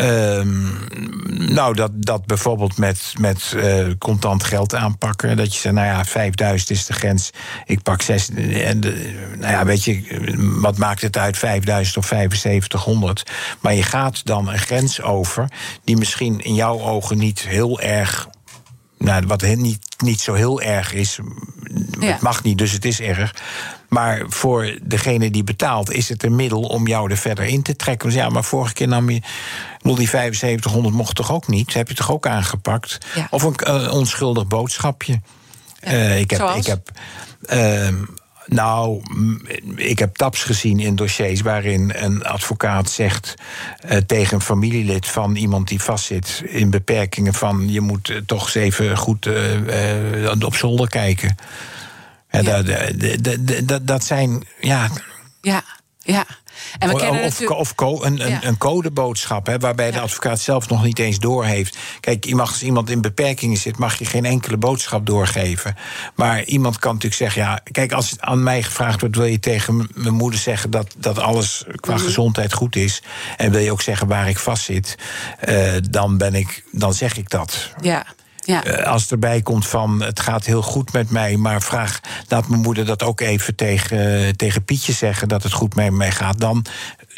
Um, nou, dat, dat bijvoorbeeld met, met uh, contant geld aanpakken. Dat je zegt, nou ja, 5000 is de grens. Ik pak 6. En de, nou ja, weet je, wat maakt het uit, 5000 of 7500? Maar je gaat dan een grens over die misschien in jouw ogen niet heel erg nou, wat niet, niet zo heel erg is. Ja. Het mag niet, dus het is erg. Maar voor degene die betaalt is het een middel om jou er verder in te trekken. Dus ja, maar vorige keer nam je. die 7500 mocht toch ook niet? heb je toch ook aangepakt? Ja. Of een uh, onschuldig boodschapje. Ja. Uh, ik heb. Ik heb uh, nou, ik heb taps gezien in dossiers waarin een advocaat zegt uh, tegen een familielid van iemand die vastzit in beperkingen van je moet uh, toch eens even goed uh, op zolder kijken. Ja. Dat, dat zijn ja. Ja, ja. En we of, co een, ja. een, codeboodschap, hè, waarbij de advocaat zelf nog niet eens doorheeft. Kijk, je mag, als iemand in beperkingen zit, mag je geen enkele boodschap doorgeven. Maar iemand kan natuurlijk zeggen: ja, kijk, als het aan mij gevraagd wordt, wil je tegen mijn moeder zeggen dat, dat alles qua mm -hmm. gezondheid goed is. En wil je ook zeggen waar ik vastzit, uh, dan, ben ik, dan zeg ik dat. Ja. Ja. Uh, als het erbij komt van het gaat heel goed met mij, maar vraag, laat mijn moeder dat ook even tegen, tegen Pietje zeggen dat het goed met mij gaat, dan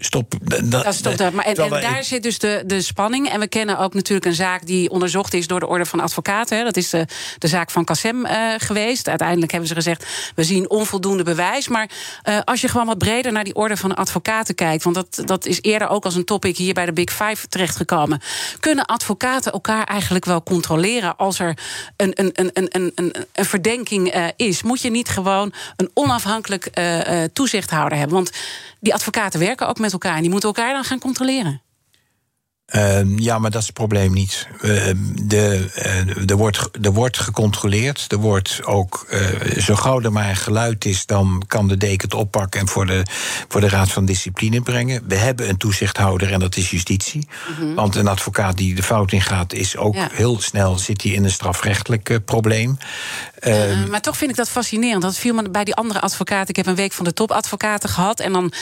stop. Dat, dat stopt dat. Maar en, en daar zit dus de, de spanning. En we kennen ook natuurlijk een zaak die onderzocht is door de Orde van Advocaten. Hè. Dat is de, de zaak van Kassem uh, geweest. Uiteindelijk hebben ze gezegd: we zien onvoldoende bewijs. Maar uh, als je gewoon wat breder naar die Orde van Advocaten kijkt, want dat, dat is eerder ook als een topic hier bij de Big Five terechtgekomen. Kunnen advocaten elkaar eigenlijk wel controleren als er een, een, een, een, een, een verdenking uh, is? Moet je niet gewoon een onafhankelijk toezichthouder hebben? Want die advocaten werken ook met elkaar en die moeten elkaar dan gaan controleren. Ehm, ja, maar dat is het probleem niet. Ehm, de, uh, er, wordt, er wordt gecontroleerd. Er wordt ook, uh, zo gauw er maar geluid is, dan kan de deken het oppakken en voor de, voor de Raad van Discipline brengen. We hebben een toezichthouder en dat is justitie. Mhm. Want een advocaat die de fout ingaat, is ook heel snel zit hij in een strafrechtelijk uh, probleem. Ehm, maar toch vind ik dat fascinerend. Dat viel me bij die andere advocaten. Ik heb een week van de topadvocaten gehad. En dan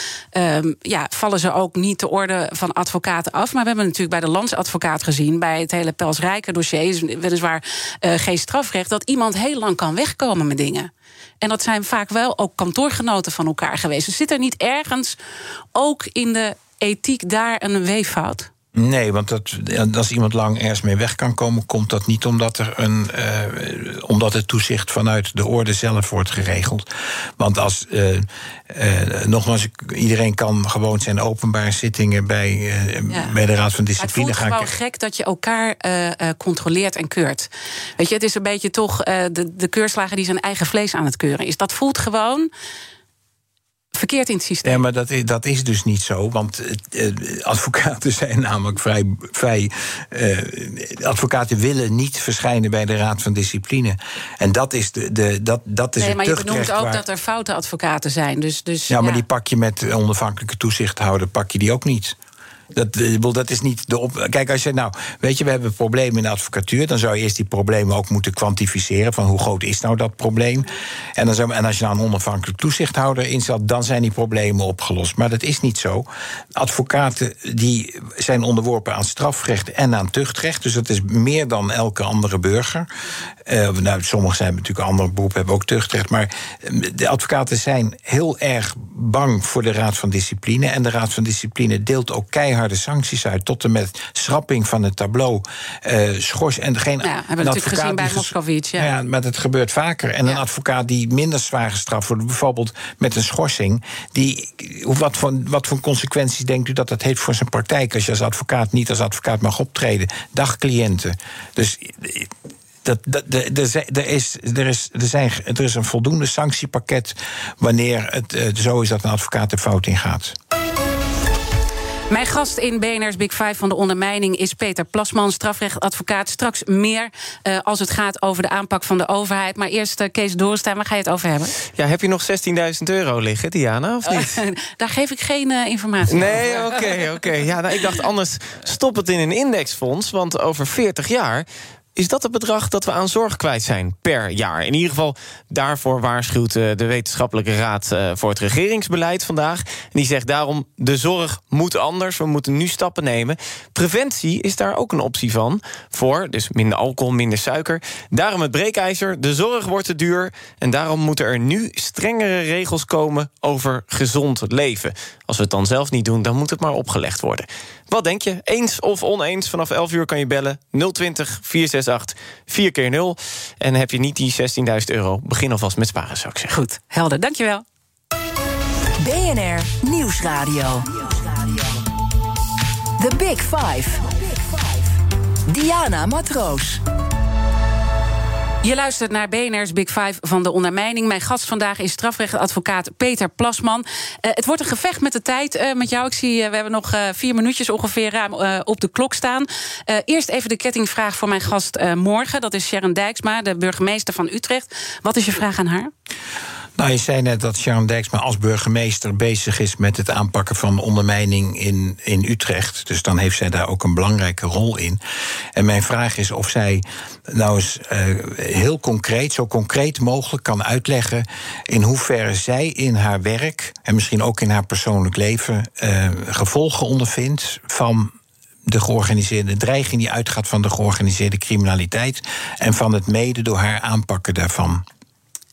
ja, vallen ze ook niet de orde van advocaten af. Maar we hebben natuurlijk bij de landsadvocaat gezien, bij het hele Pels Rijker dossier, is weliswaar uh, geen strafrecht, dat iemand heel lang kan wegkomen met dingen. En dat zijn vaak wel ook kantoorgenoten van elkaar geweest. Dus zit er niet ergens ook in de ethiek daar een weeffout? Nee, want dat, als iemand lang ergens mee weg kan komen, komt dat niet omdat, er een, uh, omdat het toezicht vanuit de orde zelf wordt geregeld. Want als, uh, uh, nogmaals, iedereen kan gewoon zijn openbare zittingen bij, ja. bij de Raad van Discipline gaan. Het is gewoon gek dat je elkaar controleert en keurt. Weet je, het is een beetje toch de, de keurslager die zijn eigen vlees aan het keuren is. Dat voelt gewoon verkeerd in het systeem. Ja, maar dat, dat is dus niet zo. Want eh, advocaten zijn namelijk vrij. vrij eh, advocaten willen niet verschijnen bij de Raad van Discipline. En dat is, de, de, dat, dat is nee, maar je benoemt ook dat er foute advocaten zijn. Dus, dus, ja, maar die pak je met onafhankelijke toezichthouder, pak je die ook niet. Dat, eh, dat is niet de op. Kijk, als je nou, weet je, we hebben problemen in de advocatuur, dan zou je eerst die problemen ook moeten kwantificeren. Van hoe groot is nou dat probleem? En, dan zou, en als je nou een onafhankelijk toezichthouder instelt, dan zijn die problemen opgelost. Maar dat is niet zo. Advocaten die zijn onderworpen aan strafrecht en aan tuchtrecht. Dus dat is meer dan elke andere burger. Uh, nou, sommigen zijn natuurlijk andere beroepen, hebben ook tuchtrecht. Maar eh, de advocaten zijn heel erg bang voor de Raad van Discipline. En de Raad van Discipline deelt ook keiharde sancties uit. Tot en met schrapping van het tableau. Uh, schors en geen. Ja, hebben we natuurlijk gezien bij Moskovits. Ja. ja, maar het gebeurt vaker. En een advocaat die minder zwaar gestraft wordt, bijvoorbeeld met een schorsing. Die, wat, voor, wat voor consequenties denkt u dat dat heeft voor zijn praktijk? Als je als advocaat niet als advocaat mag optreden. Dagcliënten. Dus dat, dat, er, is, er, is, er, zijn, er is een voldoende sanctiepakket wanneer het uh, zo is dat een advocaat er fout in gaat. Mijn gast in BNR's Big Five van de ondermijning is Peter Plasman, strafrechtadvocaat. Straks meer uh, als het gaat over de aanpak van de overheid. Maar eerst uh, Kees Doornstaan, waar ga je het over hebben? Ja, heb je nog 16.000 euro liggen, Diana, of niet? Daar geef ik geen informatie nee, over. Nee, oké, oké. Ja, nou, ik dacht anders stop het in een indexfonds... want over 40 jaar is dat het bedrag dat we aan zorg kwijt zijn per jaar? In ieder geval, daarvoor waarschuwt eh, de Wetenschappelijke Raad eh, voor het Regeringsbeleid vandaag. Die zegt daarom: de zorg moet anders. We moeten nu stappen nemen. Preventie is daar ook een optie van. Voor, dus minder alcohol, minder suiker. Daarom het breekijzer: de zorg wordt te duur. En daarom moeten er nu strengere regels komen over gezond leven. Als we het dan zelf niet doen, dan moet het maar opgelegd worden. Wat denk je? Eens of oneens? Vanaf 11 uur kan je bellen 020 468 4 keer 0 En heb je niet die 16.000 euro, begin alvast met sparen, zou ik zeggen. Goed, helder. Dankjewel. BNR Nieuwsradio. The Big Five. Diana Matroos. Je luistert naar BNR's Big Five van de ondermijning. Mijn gast vandaag is strafrechtadvocaat Peter Plasman. Uh, het wordt een gevecht met de tijd uh, met jou. Ik zie, uh, we hebben nog vier minuutjes ongeveer op de klok staan. eerst even de kettingvraag voor mijn gast morgen. Dat is Sharon Dijksma, de burgemeester van Utrecht. Wat is je vraag aan haar? Nou, je zei net dat Sharon Dijksma als burgemeester bezig is met het aanpakken van ondermijning in, in Utrecht. Dus dan heeft zij daar ook een belangrijke rol in. En mijn vraag is of zij nou eens uh, heel concreet, zo concreet mogelijk kan uitleggen in hoeverre zij in haar werk en misschien ook in haar persoonlijk leven uh, gevolgen ondervindt van de georganiseerde dreiging die uitgaat van de georganiseerde criminaliteit en van het mede door haar aanpakken daarvan.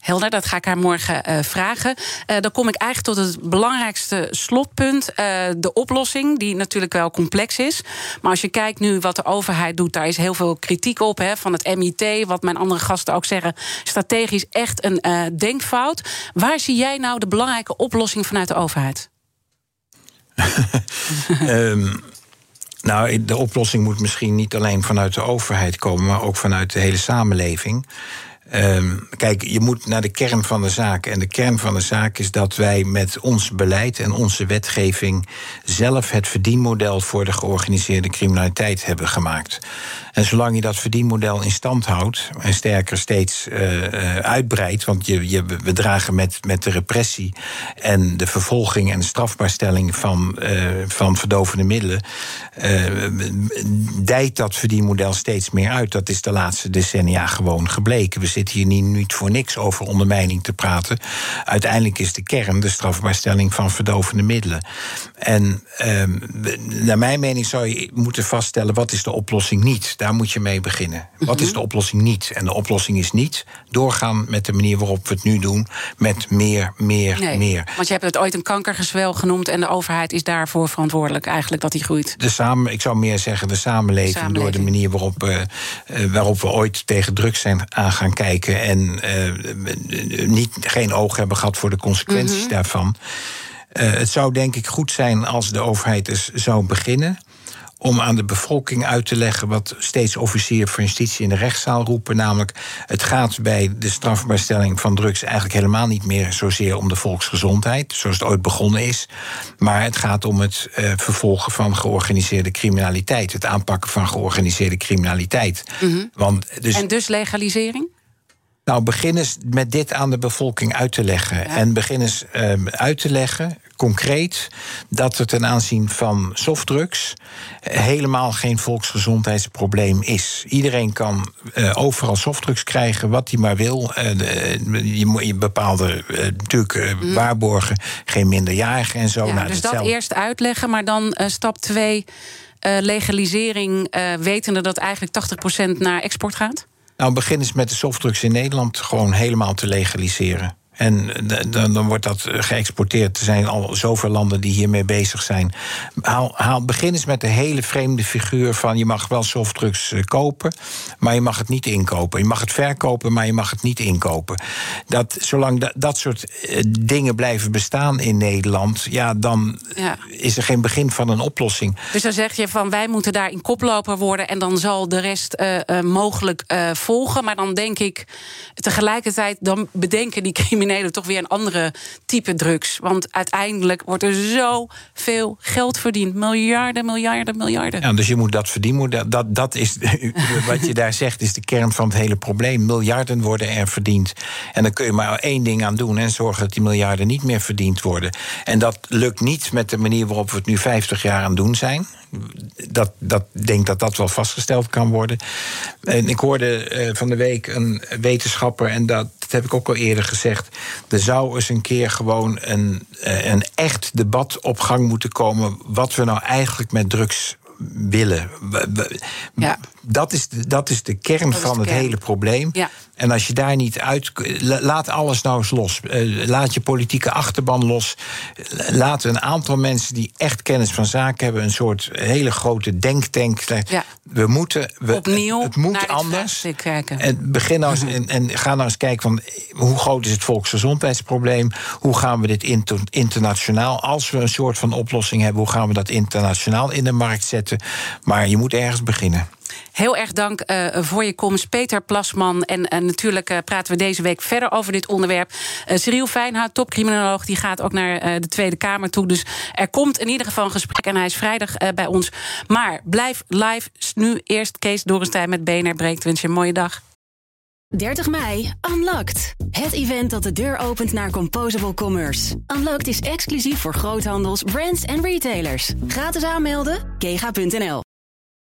Helder, dat ga ik haar morgen uh, vragen. Uh, dan kom ik eigenlijk tot het belangrijkste slotpunt. Uh, de oplossing, die natuurlijk wel complex is. Maar als je kijkt nu wat de overheid doet, daar is heel veel kritiek op. Hè, van het MIT, wat mijn andere gasten ook zeggen. Strategisch echt een denkfout. Waar zie jij nou de belangrijke oplossing vanuit de overheid? um, nou, de oplossing moet misschien niet alleen vanuit de overheid komen, maar ook vanuit de hele samenleving. Ehm, kijk, je moet naar de kern van de zaak. En de kern van de zaak is dat wij met ons beleid en onze wetgeving zelf het verdienmodel voor de georganiseerde criminaliteit hebben gemaakt. En zolang je dat verdienmodel in stand houdt en sterker steeds uh, uitbreidt, want je, je, we dragen met, met de repressie en de vervolging en de strafbaarstelling van, uh, van verdovende middelen, dijt dat verdienmodel steeds meer uit. Dat is de laatste decennia gewoon gebleken. We zitten hier niet, niet voor niks over ondermijning te praten. Uiteindelijk is de kern de strafbaarstelling van verdovende middelen. En ehm, naar mijn mening zou je moeten vaststellen wat is de oplossing niet. Daar moet je mee beginnen. Wat is de oplossing niet? En de oplossing is niet doorgaan met de manier waarop we het nu doen, met meer, meer, Nee, meer. Want je hebt het ooit een kankergezwel genoemd en de overheid is daarvoor verantwoordelijk eigenlijk dat die groeit. De samen, ik zou meer zeggen de samenleving, Samenleving. door de manier waarop, eh, eh, waarop we ooit tegen drugs zijn aan gaan kijken en eh, niet, geen oog hebben gehad voor de consequenties Mhm. daarvan. Eh, het zou denk ik goed zijn als de overheid eens zou beginnen om aan de bevolking uit te leggen wat steeds officier van justitie in de rechtszaal roepen. Namelijk, het gaat bij de strafbaarstelling van drugs eigenlijk helemaal niet meer zozeer om de volksgezondheid, zoals het ooit begonnen is. Maar het gaat om het eh, vervolgen van georganiseerde criminaliteit. Het aanpakken van georganiseerde criminaliteit. Want dus En dus legalisering? Nou, begin eens met dit aan de bevolking uit te leggen. En begin eens ehm, uit te leggen, concreet, dat het ten aanzien van softdrugs helemaal geen volksgezondheidsprobleem is. Iedereen kan eh, overal softdrugs krijgen, wat hij maar wil. Eh, je moet je bepaalde eh, natuurlijk eh, waarborgen, geen minderjarigen en zo. Ja, Nou, dus dat eerst uitleggen, maar dan stap 2, legalisering, wetende dat eigenlijk 80% naar export gaat? Nou, begin eens met de softdrugs in Nederland gewoon helemaal te legaliseren. En dan, dan wordt dat eh, geëxporteerd. Er zijn al zoveel landen die hiermee bezig zijn. Haal, haal, begin eens met de hele vreemde figuur van... je mag wel softdrugs eh, kopen, maar je mag het niet inkopen. Je mag het verkopen, maar je mag het niet inkopen. Dat, zolang dat, dat soort eh, dingen blijven bestaan in Nederland... ja, dan Ja. is er geen begin van een oplossing. Dus dan zeg je van wij moeten daarin koploper worden en dan zal de rest mogelijk volgen. Maar dan denk ik tegelijkertijd, dan bedenken die criminelen toch weer een andere type drugs. Want uiteindelijk wordt er zoveel geld verdiend. Miljarden, miljarden, miljarden. Ja, dus je moet dat verdienmodel. Dat, dat is wat je daar zegt, is de kern van het hele probleem. Miljarden worden er verdiend. En dan kun je maar één ding aan doen en zorgen dat die miljarden niet meer verdiend worden. En dat lukt niet met de manier waarop we het nu 50 jaar aan doen zijn. Dat, dat denk dat dat wel vastgesteld kan worden. En ik hoorde eh, van de week een wetenschapper, en dat, dat heb ik ook al eerder gezegd. Er zou eens een keer gewoon een, eh, een echt debat op gang moeten komen. wat we nou eigenlijk met drugs willen. Ja. Dat, is de, dat is de kern is van de het kern. hele probleem. Ja. En als je daar niet uit. la- Laat alles nou eens los. Eh, Laat je politieke achterban los. Laat een aantal mensen die echt kennis van zaken hebben. een soort hele grote denktank. Ja. We moeten. We, Opnieuw het moet naar anders. kijken. En, begin nou eens, en, en ga nou eens kijken van hoe groot is het volksgezondheidsprobleem? Hoe gaan we dit inter- internationaal? Als we een soort van oplossing hebben, hoe gaan we dat internationaal in de markt zetten? Maar je moet ergens beginnen. Heel erg dank eh, voor je komst, Peter Plasman. En eh, natuurlijk eh, praten we deze week verder over dit onderwerp. Cyril Fijnhout, topcriminoloog, die gaat ook naar de Tweede Kamer toe. Dus er komt in ieder geval een gesprek en hij is vrijdag bij ons. Maar blijf live. Nu eerst Kees Dorenstein met BNR Breekt. Wens je een mooie dag. 30 mei, Unlocked. Het event dat de deur opent naar Composable Commerce. Unlocked is exclusief voor groothandels, brands en retailers. Gratis aanmelden, kega.nl.